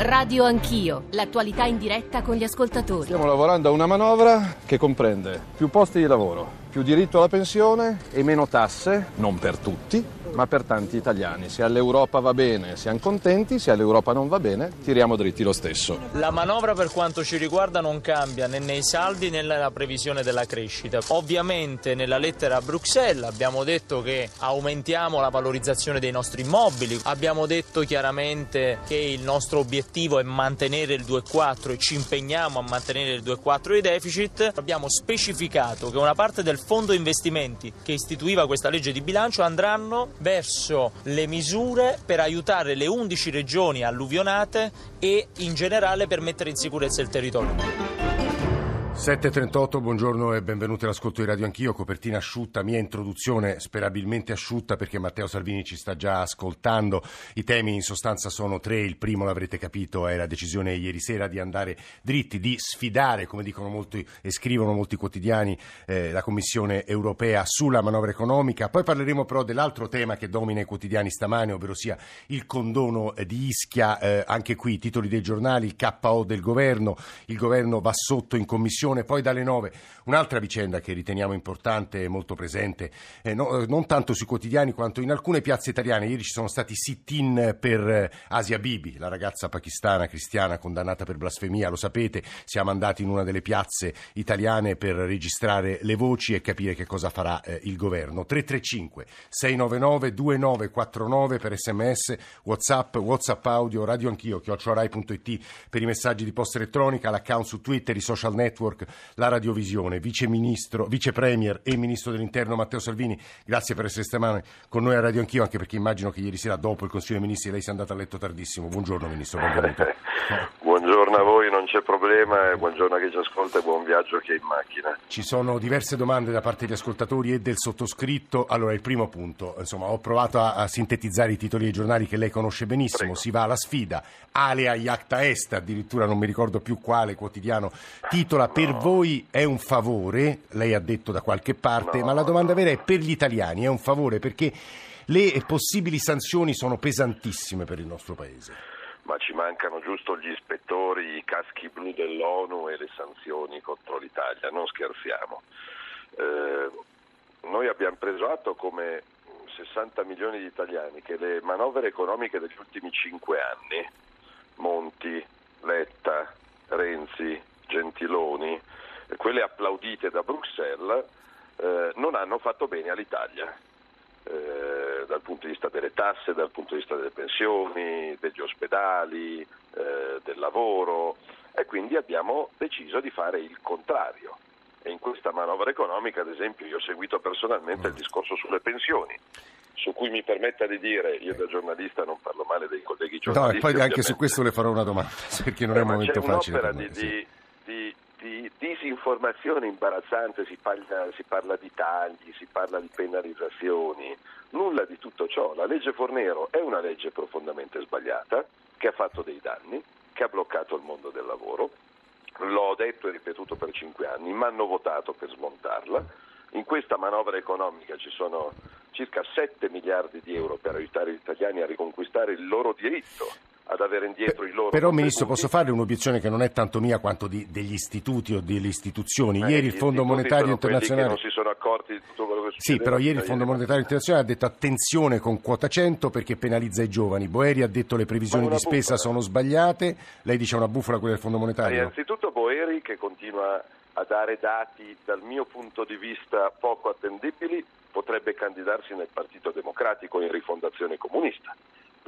Radio Anch'io, l'attualità in diretta con gli ascoltatori. Stiamo lavorando a una manovra che comprende più posti di lavoro, più diritto alla pensione e meno tasse, non per tutti, ma per tanti italiani. Se all'Europa va bene siamo contenti, se all'Europa non va bene tiriamo dritti lo stesso. La manovra per quanto ci riguarda non cambia né nei saldi né nella previsione della crescita. Ovviamente nella lettera a Bruxelles abbiamo detto che aumentiamo la valorizzazione dei nostri immobili, abbiamo detto chiaramente che il nostro obiettivo è mantenere il 2,4 e ci impegniamo a mantenere il 2,4 di deficit. Abbiamo specificato che una parte del fondo investimenti che istituiva questa legge di bilancio andranno verso le misure per aiutare le 11 regioni alluvionate e in generale per mettere in sicurezza il territorio. 7.38, buongiorno e benvenuti all'ascolto di Radio Anch'io, copertina asciutta, mia introduzione sperabilmente asciutta perché Matteo Salvini ci sta già ascoltando. I temi in sostanza sono tre, il primo l'avrete capito è la decisione ieri sera di andare dritti, di sfidare, come dicono molti e scrivono molti quotidiani, eh, la Commissione europea sulla manovra economica. Poi parleremo però dell'altro tema che domina i quotidiani stamani, ovvero sia il condono di Ischia, eh, anche qui titoli dei giornali, il KO del governo, il governo va sotto in commissione trasmissione. Poi dalle 9 un'altra vicenda che riteniamo importante e molto presente, eh, no, non tanto sui quotidiani quanto in alcune piazze italiane. Ieri ci sono stati sit-in per eh, Asia Bibi, la ragazza pakistana cristiana condannata per blasfemia. Lo sapete, siamo andati in una delle piazze italiane per registrare le voci e capire che cosa farà eh, il governo. 335 699 2949 per sms, whatsapp, whatsapp audio, radio anch'io, chiocciorai.it per i messaggi di posta elettronica, l'account su Twitter, i social network Network, la radiovisione, vice ministro, vice premier e ministro dell'interno Matteo Salvini. Grazie per essere stamane con noi a Radio Anch'io, anche perché immagino che ieri sera dopo il Consiglio dei Ministri lei sia andato a letto tardissimo. Buongiorno Ministro, benvenuto. buongiorno a voi, non c'è problema, buongiorno a chi ci ascolta e buon viaggio chi è in macchina. Ci sono diverse domande da parte degli ascoltatori e del sottoscritto. Allora, il primo punto, insomma, ho provato a, a sintetizzare i titoli dei giornali che lei conosce benissimo. Prego. Si va alla sfida, Alea Iacta Est, addirittura non mi ricordo più quale quotidiano titola per No. voi è un favore, lei ha detto da qualche parte, No. ma la domanda vera è per gli italiani è un favore perché le possibili sanzioni sono pesantissime per il nostro paese. Ma ci mancano giusto gli ispettori, i caschi blu dell'ONU e le sanzioni contro l'Italia, non scherziamo. Eh, noi abbiamo preso atto come 60 milioni di italiani che le manovre economiche degli ultimi 5 anni, Monti, Letta, Renzi, Gentiloni, quelle applaudite da Bruxelles, eh, non hanno fatto bene all'Italia. eh, dal punto di vista delle tasse, dal punto di vista delle pensioni, degli ospedali, eh, del lavoro e quindi abbiamo deciso di fare il contrario. E in questa manovra economica, ad esempio, io ho seguito personalmente il discorso sulle pensioni, su cui mi permetta di dire, io da giornalista non parlo male dei colleghi No, giornalisti. e poi anche ovviamente. su questo le farò una domanda, perché non è Eh, un ma momento c'è facile. un'opera di, sì. di- di- di disinformazione imbarazzante, si parla, si parla di tagli, si parla di penalizzazioni, nulla di tutto ciò. La legge Fornero è una legge profondamente sbagliata, che ha fatto dei danni, che ha bloccato il mondo del lavoro. L'ho detto e ripetuto per cinque anni, mi hanno votato per smontarla. In questa manovra economica ci sono circa 7 miliardi di euro per aiutare gli italiani a riconquistare il loro diritto ad avere indietro i loro Però, Ministro, posso fare un'obiezione che non è tanto mia quanto di- degli istituti o delle istituzioni. Eh, Ieri il Fondo Monetario Internazionale. non si sono accorti di tutto quello che Sì, succedeva però ieri il a Fondo Monetario Internazionale ha detto attenzione con quota 100 perché penalizza i giovani. Boeri ha detto le previsioni di spesa bufala. sono sbagliate. Lei dice una bufala quella del Fondo Monetario? Innanzitutto Boeri che continua a dare dati dal mio punto di vista poco attendibili potrebbe candidarsi nel Partito Democratico in rifondazione comunista,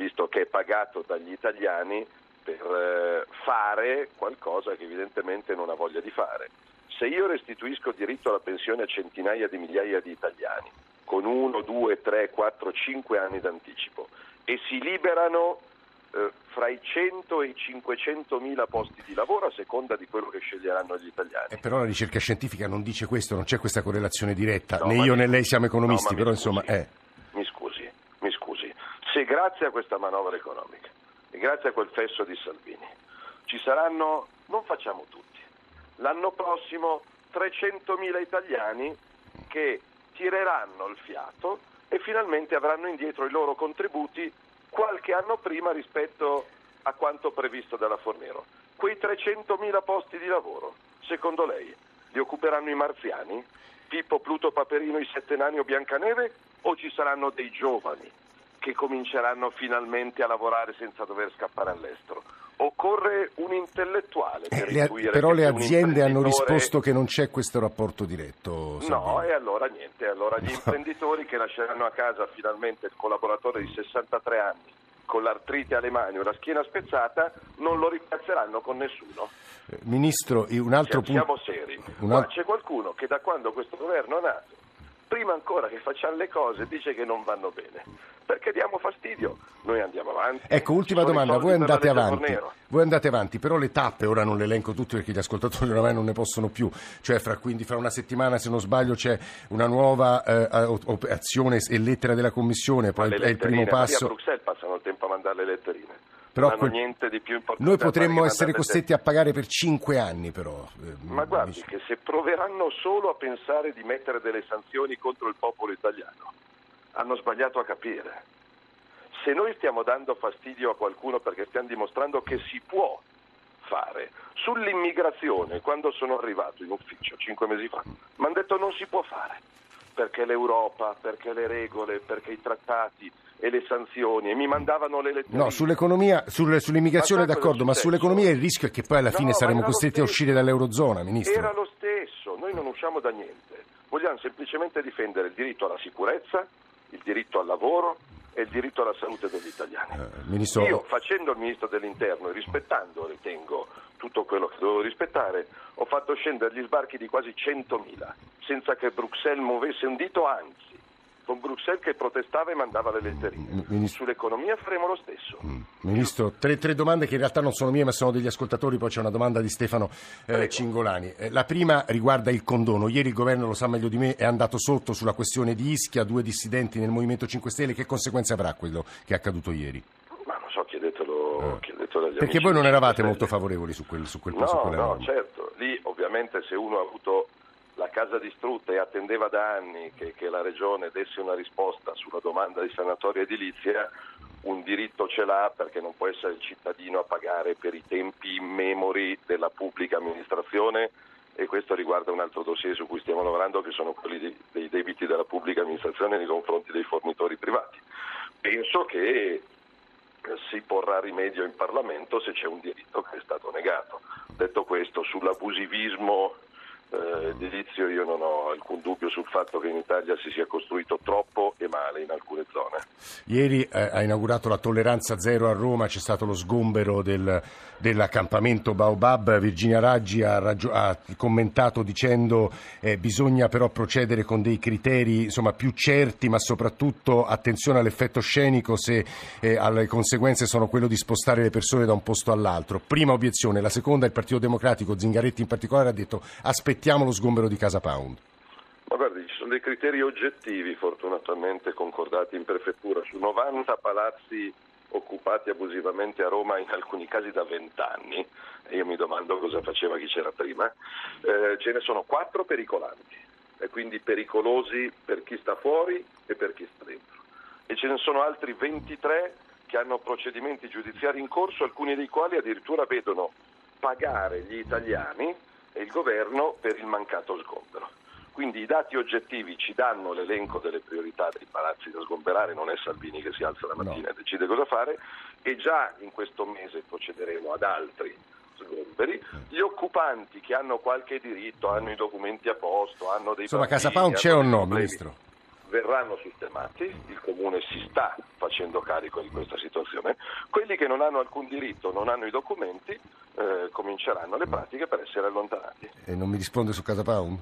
visto che è pagato dagli italiani per eh, fare qualcosa che evidentemente non ha voglia di fare. Se io restituisco diritto alla pensione a centinaia di migliaia di italiani, con uno, due, tre, quattro, cinque anni d'anticipo, e si liberano eh, fra i 100 e i 500 mila posti di lavoro a seconda di quello che sceglieranno gli italiani. Eh, però la ricerca scientifica non dice questo, non c'è questa correlazione diretta. No, né io mi né lei siamo economisti, No, però insomma... Eh. Mi scusi, mi scusi. Se grazie a questa manovra economica e grazie a quel fesso di Salvini ci saranno, non facciamo tutti, l'anno prossimo 300.000 italiani che tireranno il fiato e finalmente avranno indietro i loro contributi qualche anno prima rispetto a quanto previsto dalla Fornero. Quei 300.000 posti di lavoro, secondo lei, li occuperanno i marziani? Pippo, Pluto, Paperino, i sette nani o Biancaneve? O ci saranno dei giovani che cominceranno finalmente a lavorare senza dover scappare all'estero? Occorre un intellettuale per Eh, le- però le aziende hanno risposto che non c'è questo rapporto diretto. No, Salvini. e allora niente, allora gli imprenditori che lasceranno a casa finalmente il collaboratore di 63 anni con l'artrite alle mani o la schiena spezzata non lo ripiazzeranno con nessuno. Eh, Ministro, un altro Cioè, punto... siamo seri. un al- c'è qualcuno che da quando questo governo è nato, prima ancora che facciamo le cose, dice che non vanno bene. Perché diamo fastidio? Noi andiamo avanti. Ecco, ultima domanda, voi andate avanti, voi andate avanti, però le tappe, ora non le elenco tutte perché gli ascoltatori oramai non ne possono più, cioè fra, quindi fra una settimana se non sbaglio c'è una nuova eh, operazione e lettera della Commissione, poi è il primo lì a passo. Bruxelles passano il tempo a mandare le letterine. Però quel- niente di più importante. Noi potremmo essere costretti a pagare per cinque anni però. eh, Ma guardi che se proveranno solo a pensare di mettere delle sanzioni contro il popolo italiano, hanno sbagliato a capire. Se noi stiamo dando fastidio a qualcuno perché stiamo dimostrando che si può fare, sull'immigrazione, quando sono arrivato in ufficio cinque mesi fa, mi hanno detto non si può fare, perché l'Europa, perché le regole, perché i trattati e le sanzioni, e mi mandavano le lettere. No, sull'economia, sul- sull'immigrazione Ma d'accordo, ma sull'economia il rischio è che poi alla No, fine ma saremo costretti a uscire dall'Eurozona, Ministro. Era lo stesso, noi non usciamo da niente, vogliamo semplicemente difendere il diritto alla sicurezza, il diritto al lavoro e il diritto alla salute degli italiani. Eh, Ministro, Io, facendo il ministro dell'interno e rispettando, ritengo, tutto quello che dovevo rispettare, ho fatto scendere gli sbarchi di quasi 100.000, senza che Bruxelles muovesse un dito, anzi, con Bruxelles che protestava e mandava le letterine. Ministro- Sull'economia faremo lo stesso. Ministro, tre, tre domande che in realtà non sono mie ma sono degli ascoltatori, poi c'è una domanda di Stefano eh. Cingolani. Eh, la prima riguarda il condono. Ieri il governo, lo sa meglio di me, è andato sotto sulla questione di Ischia, due dissidenti nel Movimento 5 Stelle. Che conseguenze avrà quello che è accaduto ieri? Ma non so, chiedetelo, chiedetelo agli Eh. Perché voi non eravate 5 molto favorevoli su quel, su quel, su No, quella no, certo, lì ovviamente se uno ha avuto la casa distrutta e attendeva da anni che, che la Regione desse una risposta sulla domanda di sanatoria edilizia, un diritto ce l'ha perché non può essere il cittadino a pagare per i tempi immemori della pubblica amministrazione e questo riguarda un altro dossier su cui stiamo lavorando che sono quelli dei, dei debiti della pubblica amministrazione nei confronti dei fornitori privati. Penso che si porrà rimedio in Parlamento se c'è un diritto che è stato negato. Detto questo, sull'abusivismo eh, edilizio io non ho alcun dubbio sul fatto che in Italia si sia costruito troppo e male in alcune zone. Ieri eh, ha inaugurato la tolleranza zero a Roma, c'è stato lo sgombero del- dell'accampamento Baobab. Virginia Raggi ha, ragio- ha commentato dicendo eh, bisogna però procedere con dei criteri insomma, più certi, ma soprattutto attenzione all'effetto scenico se eh, alle conseguenze sono quello di spostare le persone da un posto all'altro. Prima obiezione, la seconda il Partito Democratico, Zingaretti in particolare, ha detto aspettiamo lo sgombero di Casa Pound. Ma guardi, ci sono dei criteri oggettivi fortunatamente concordati in prefettura su 90 palazzi occupati abusivamente a Roma in alcuni casi da 20 anni, e io mi domando cosa faceva chi c'era prima, eh, ce ne sono 4 pericolanti e quindi pericolosi per chi sta fuori e per chi sta dentro. E ce ne sono altri 23 che hanno procedimenti giudiziari in corso, alcuni dei quali addirittura vedono pagare gli italiani e il governo per il mancato sgombero. Quindi i dati oggettivi ci danno l'elenco delle priorità dei palazzi da sgomberare, non è Salvini che si alza la mattina e decide cosa fare e già in questo mese procederemo ad altri sgomberi. Gli occupanti che hanno qualche diritto, hanno i documenti a posto, hanno dei Insomma, bambini, Casa Pound c'è o no, Ministro? Verranno sistemati, il Comune si sta facendo carico di questa situazione, quelli che non hanno alcun diritto, non hanno i documenti, eh, cominceranno le pratiche per essere allontanati. E non mi risponde su Casa Pound?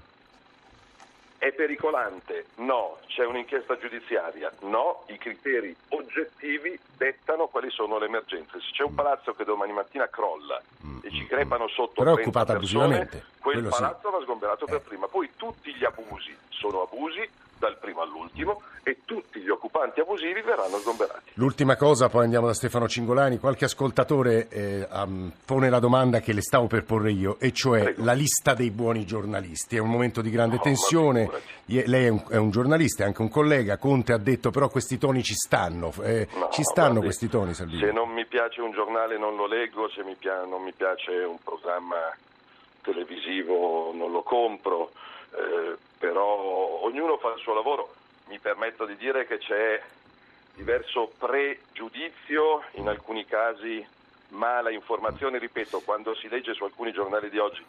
È pericolante? No. C'è un'inchiesta giudiziaria? No. I criteri oggettivi dettano quali sono le emergenze. Se c'è un palazzo che domani mattina crolla e ci crepano sotto Però è 30 occupata persone, quel quello sì. palazzo va sgomberato per prima. Poi tutti gli abusi sono abusi dal primo all'ultimo e tutti gli occupanti abusivi verranno sgomberati. L'ultima cosa, poi andiamo da Stefano Cingolani. Qualche ascoltatore eh, um, pone la domanda che le stavo per porre io, e cioè Prego. la lista dei buoni giornalisti. È un momento di grande No, tensione. figurati. Ie- Lei è un, è un giornalista, è anche un collega. Conte ha detto però questi toni ci stanno. Eh, No, ci stanno questi toni, Salvini? Se non mi piace un giornale non lo leggo, se mi pia- non mi piace un programma televisivo non lo compro, eh, però ognuno fa il suo lavoro. Mi permetto di dire che c'è diverso pregiudizio, in alcuni casi mala informazione, ripeto, quando si legge su alcuni giornali di oggi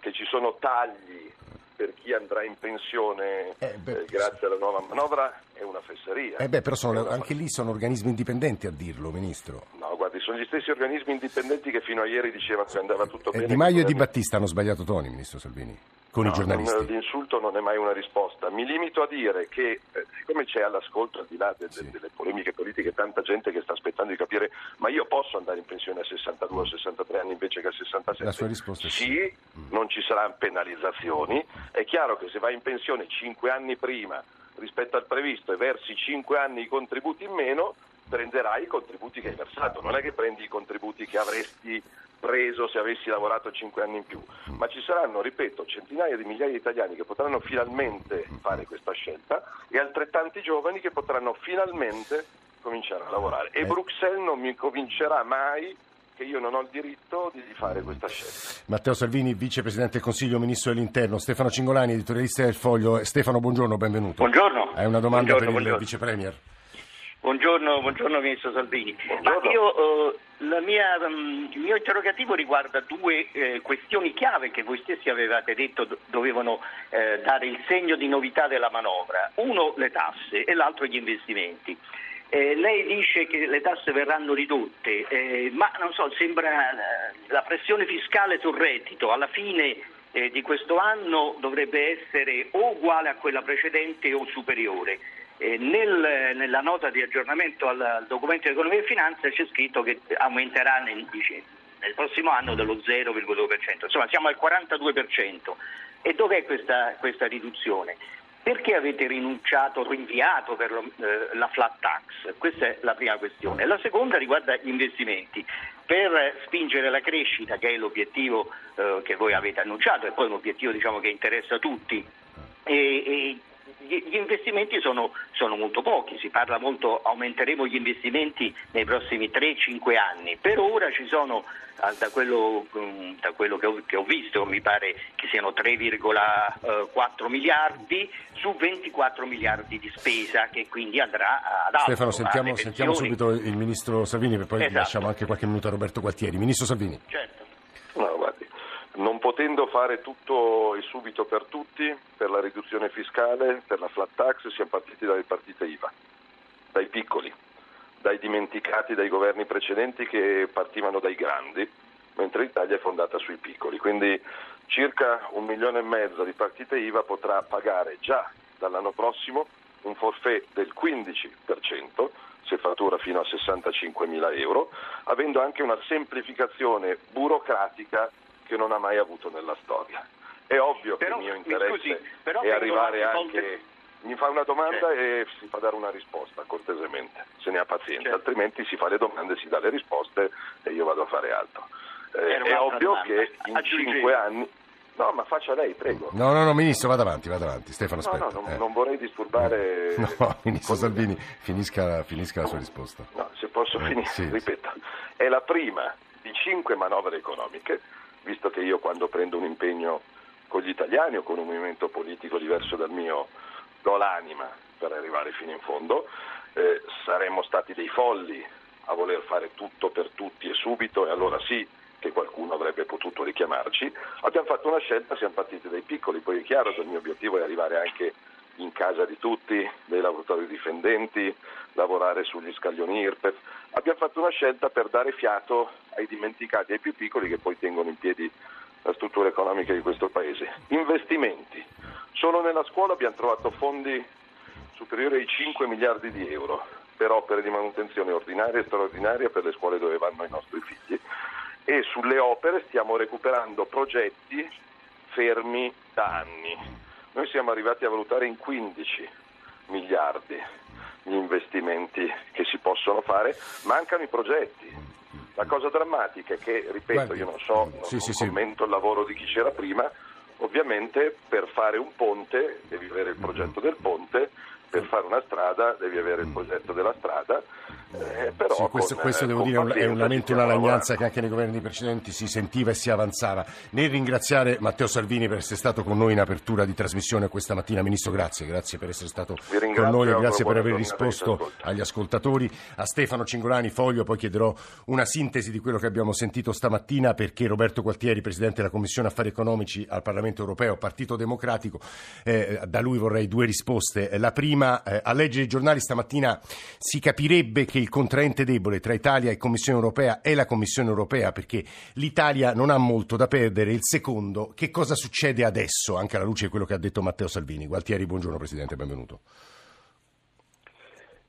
che ci sono tagli per chi andrà in pensione Eh, eh, grazie alla nuova manovra è una fesseria. Eh beh, però sono- anche lì sono organismi indipendenti a dirlo, Ministro. No, guardi, sono gli stessi organismi indipendenti che fino a ieri dicevano che andava tutto Eh, bene. di Maio e Di Battista hanno sbagliato toni, Ministro Salvini, con i No, giornalisti. non- l'insulto non è mai una risposta. Mi limito a dire che, eh, siccome c'è all'ascolto, al di là de- de- Sì. delle polemiche politiche, tanta gente che sta aspettando di capire ma io posso andare in pensione a 62 o 63 anni invece che a 67? La sua risposta è sì. Sì, non ci saranno penalizzazioni. È chiaro che se vai in pensione 5 anni prima rispetto al previsto e versi 5 anni i contributi in meno, prenderai i contributi che hai versato. Non è che prendi i contributi che avresti preso se avessi lavorato 5 anni in più, ma ci saranno, ripeto, centinaia di migliaia di italiani che potranno finalmente fare questa scelta e altrettanti giovani che potranno finalmente cominciare a lavorare. E Eh. Bruxelles non mi convincerà mai che io non ho il diritto di fare questa scelta. Matteo Salvini, Vicepresidente del Consiglio, Ministro dell'Interno. Stefano Cingolani, editorialista del Foglio. Stefano, buongiorno, benvenuto. Buongiorno. Hai una domanda Buongiorno, per il buongiorno. Vice Premier? Buongiorno, buongiorno Ministro Salvini. Buongiorno. Io, eh, la mia, mm, il mio interrogativo riguarda due eh, questioni chiave che voi stessi avevate detto do- dovevano eh, dare il segno di novità della manovra. Uno le tasse e l'altro gli investimenti. Eh, lei dice che le tasse verranno ridotte, eh, ma non so, sembra eh, la pressione fiscale sul reddito alla fine eh, di questo anno dovrebbe essere o uguale a quella precedente o superiore. Eh, nel- nella nota di aggiornamento al, al documento di economia e finanza c'è scritto che aumenterà nel, dice, nel prossimo anno dello 0,2%, insomma siamo al 42%. E dov'è questa, questa riduzione? Perché avete rinunciato, rinviato per lo- eh, la flat tax? Questa è la prima questione. La seconda riguarda gli investimenti. Per spingere la crescita, che è l'obiettivo eh, che voi avete annunciato, e poi un obiettivo diciamo, che interessa a tutti, e- e gli investimenti sono, sono molto pochi, si parla molto, aumenteremo gli investimenti nei prossimi 3-5 anni. Per ora ci sono, ah, da quello, mm, da quello che, ho, che ho visto, mi pare che siano 3,4 miliardi su 24 miliardi di spesa che quindi andrà ad altro. Stefano, sentiamo, sentiamo subito il Ministro Salvini, per poi Esatto. lasciamo anche qualche minuto a Roberto Gualtieri. Ministro Salvini. Certo. Non potendo fare tutto e subito per tutti, per la riduzione fiscale, per la flat tax, siamo partiti dalle partite IVA, dai piccoli, dai dimenticati dai governi precedenti che partivano dai grandi, mentre l'Italia è fondata sui piccoli. Quindi circa un milione e mezzo di partite IVA potrà pagare già dall'anno prossimo un forfait del 15% se fattura fino a 65 mila euro, avendo anche una semplificazione burocratica che non ha mai avuto nella storia. È ovvio Però, che il mio mi interesse scusi, però è arrivare anche Mi fa una domanda Certo. e si fa dare una risposta cortesemente, se ne ha pazienza, Certo. altrimenti si fa le domande, si dà le risposte e io vado a fare altro. Eh, è ovvio domanda. che in Aggiungevo. cinque anni... No, ma faccia lei, prego. No, no, no, Ministro, vada avanti, vada avanti. Stefano, No, aspetta. no, non, Eh. non vorrei disturbare... No, Ministro Salvini, finisca, finisca la sua risposta. No, se posso Eh, finire, sì, ripeto, è la prima di cinque manovre economiche, visto che io quando prendo un impegno con gli italiani o con un movimento politico diverso dal mio do l'anima per arrivare fino in fondo, eh, saremmo stati dei folli a voler fare tutto per tutti e subito e allora sì che qualcuno avrebbe potuto richiamarci. Abbiamo fatto una scelta, siamo partiti dai piccoli, poi è chiaro che il mio obiettivo è arrivare anche in casa di tutti, dei lavoratori dipendenti, lavorare sugli scaglioni IRPEF. Abbiamo fatto una scelta per dare fiato ai dimenticati, ai più piccoli che poi tengono in piedi la struttura economica di questo Paese. Investimenti. Solo nella scuola abbiamo trovato fondi superiori ai 5 miliardi di euro per opere di manutenzione ordinaria e straordinaria per le scuole dove vanno i nostri figli e sulle opere stiamo recuperando progetti fermi da anni. Noi siamo arrivati a valutare in 15 miliardi gli investimenti che si possono fare, mancano i progetti. La cosa drammatica è che, ripeto, Guardi, io non so, non, sì, non sì, sì. commento il lavoro di chi c'era prima, ovviamente per fare un ponte devi avere il progetto del ponte, per fare una strada devi avere il progetto della strada, eh, però Sì, questo, con, questo eh, devo dire è un, è lamento, una lagnanza che anche nei governi precedenti si sentiva e si avanzava. Nel ringraziare Matteo Salvini per essere stato con noi in apertura di trasmissione questa mattina, Ministro, grazie, grazie per essere stato con noi e grazie per aver risposto agli ascoltatori. A Stefano Cingolani, Foglio, poi chiederò una sintesi di quello che abbiamo sentito stamattina perché Roberto Gualtieri, Presidente della Commissione Affari Economici al Parlamento Europeo, Partito Democratico, eh, da lui vorrei due risposte. La prima, eh, a leggere i giornali stamattina si capirebbe che il contraente debole tra Italia e Commissione Europea è la Commissione Europea perché l'Italia non ha molto da perdere. Il secondo, che cosa succede adesso, anche alla luce di quello che ha detto Matteo Salvini? Gualtieri, buongiorno Presidente, benvenuto.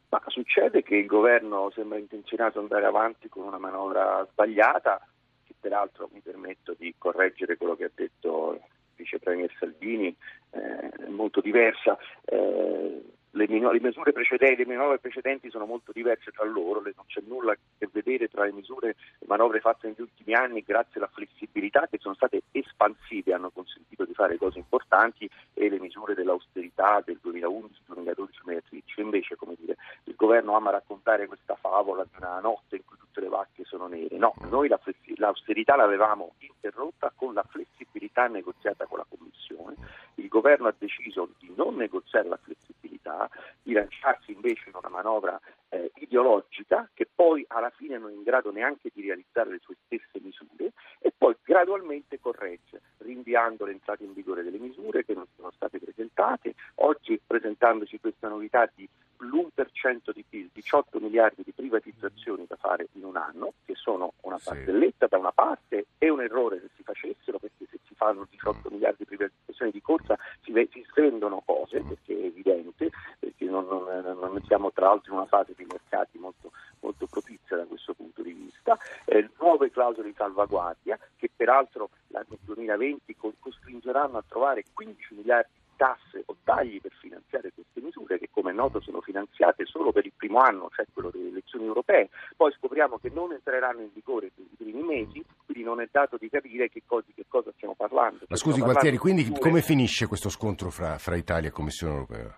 Ma succede che il governo sembra intenzionato ad andare avanti con una manovra sbagliata, che peraltro mi permetto di correggere quello che ha detto il vice premier Salvini, eh, molto diversa. Eh, le, mino- le misure precedenti, le manovre precedenti sono molto diverse tra loro, non c'è nulla a che vedere tra le misure le manovre fatte negli ultimi anni grazie alla flessibilità che sono state espansive, hanno consentito di fare cose importanti e le misure dell'austerità del 2011, 2012, 2013. Invece, come dire, il governo ama raccontare questa favola di una notte in cui tutte le vacche sono nere. No, noi la flessi- l'austerità l'avevamo interrotta con la flessibilità negoziata con la Commissione. Il governo ha deciso di non negoziare la flessibilità, di lanciarsi invece in una manovra eh, ideologica che poi alla fine non è in grado neanche di realizzare le sue stesse misure e poi gradualmente corregge, rinviando l'entrata in vigore delle misure che non sono state presentate. Oggi presentandoci questa novità di l'1% di PIL, 18 miliardi di privatizzazioni da fare in un anno, che sono una Sì. barzelletta da una parte e un errore se si facessero, perché se si fanno 18 miliardi di privatizzazioni di corsa si, si vendono cose, perché è evidente, perché non, non- non siamo tra l'altro in una fase di mercati molto, molto propizia da questo punto di vista, Eh, nuove clausole di salvaguardia che peraltro l'anno 2020 co- costringeranno a trovare 15 miliardi di tasse o tagli per finanziare queste misure che come è noto sono finanziate solo per il primo anno, cioè quello delle elezioni europee, poi scopriamo che non entreranno in vigore per i primi mesi, quindi non è dato di capire che cosa, che cosa stiamo parlando. Ma scusi Gualtieri, quindi come finisce questo scontro fra, fra Italia e Commissione Europea?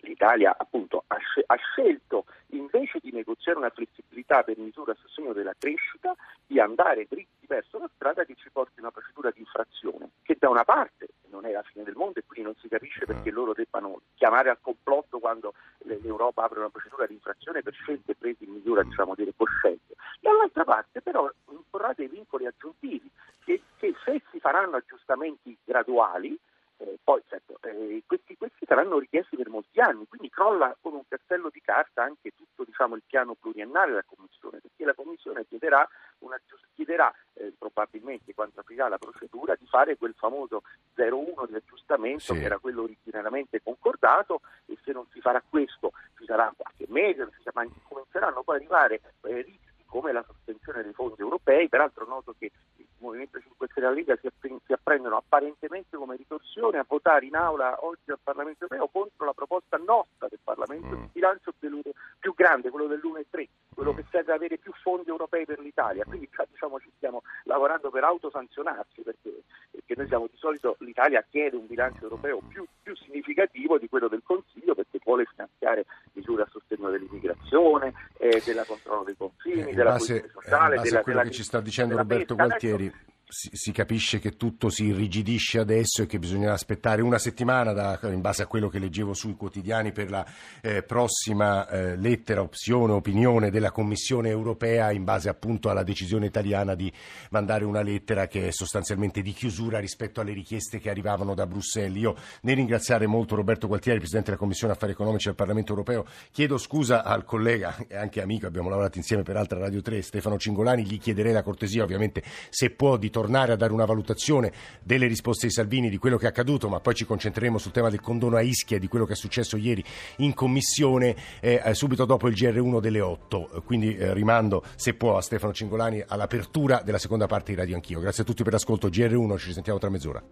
L'Italia appunto ha, ha scelto invece di negoziare una flessibilità per misure a sostegno della crescita di andare dritti verso una strada che ci porti a una procedura di infrazione che da una parte non è la fine del mondo e quindi non si capisce perché loro debbano chiamare al complotto quando le- l'Europa apre una procedura di infrazione per scelte prese in misura diciamo dire cosciente dall'altra parte però imporrà dei vincoli aggiuntivi che, che se si faranno aggiustamenti graduali eh, poi certo, eh, questi, questi saranno richiesti per molti anni, quindi crolla come un castello di carta anche tutto diciamo, il piano pluriennale della Commissione, perché la Commissione chiederà, una, chiederà eh, probabilmente quando aprirà la procedura di fare quel famoso 0,1 di aggiustamento Sì. che era quello originariamente concordato e se non si farà questo ci sarà qualche mese, ma cominceranno poi ad arrivare eh, come la sospensione dei fondi europei, peraltro noto che il Movimento 5 Stelle e la Lega si, app- si apprendono apparentemente come ritorsione a votare in aula oggi al Parlamento europeo contro la proposta nostra del Parlamento Mm. di bilancio più, grande, quello dell'1,3, quello che serve ad avere più fondi europei per l'Italia. Quindi diciamo, ci stiamo lavorando per autosanzionarci perché, perché noi siamo di solito l'Italia chiede un bilancio europeo più, più significativo di quello del Consiglio perché vuole finanziare misure a sostegno dell'immigrazione, eh, della controllo dei confini, Eh, In della base, sociale, base della, a quello della- che ci sta dicendo Roberto pesca. Gualtieri, Adesso- si, si capisce che tutto si irrigidisce adesso e che bisognerà aspettare una settimana, da- in base a quello che leggevo sui quotidiani, per la eh, prossima eh, lettera, opzione, opinione della Commissione europea, in base appunto alla decisione italiana di mandare una lettera che è sostanzialmente di chiusura rispetto alle richieste che arrivavano da Bruxelles. Io nel ringraziare molto Roberto Gualtieri, Presidente della Commissione Affari Economici del Parlamento Europeo, chiedo scusa al collega e anche amico, abbiamo lavorato insieme peraltro a Radio 3, Stefano Cingolani, gli chiederei la cortesia ovviamente se può di tornare a dare una valutazione delle risposte di Salvini, di quello che è accaduto, ma poi ci concentreremo sul tema del condono a Ischia e di quello che è successo ieri in commissione eh, eh subito dopo il GR1 delle 8. Eh, quindi eh, rimando, se può, a Stefano Cingolani all'apertura della seconda parte di Radio Anch'io. Grazie a tutti per l'ascolto. GR1, ci sentiamo tra mezz'ora.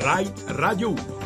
RAI Radio 1.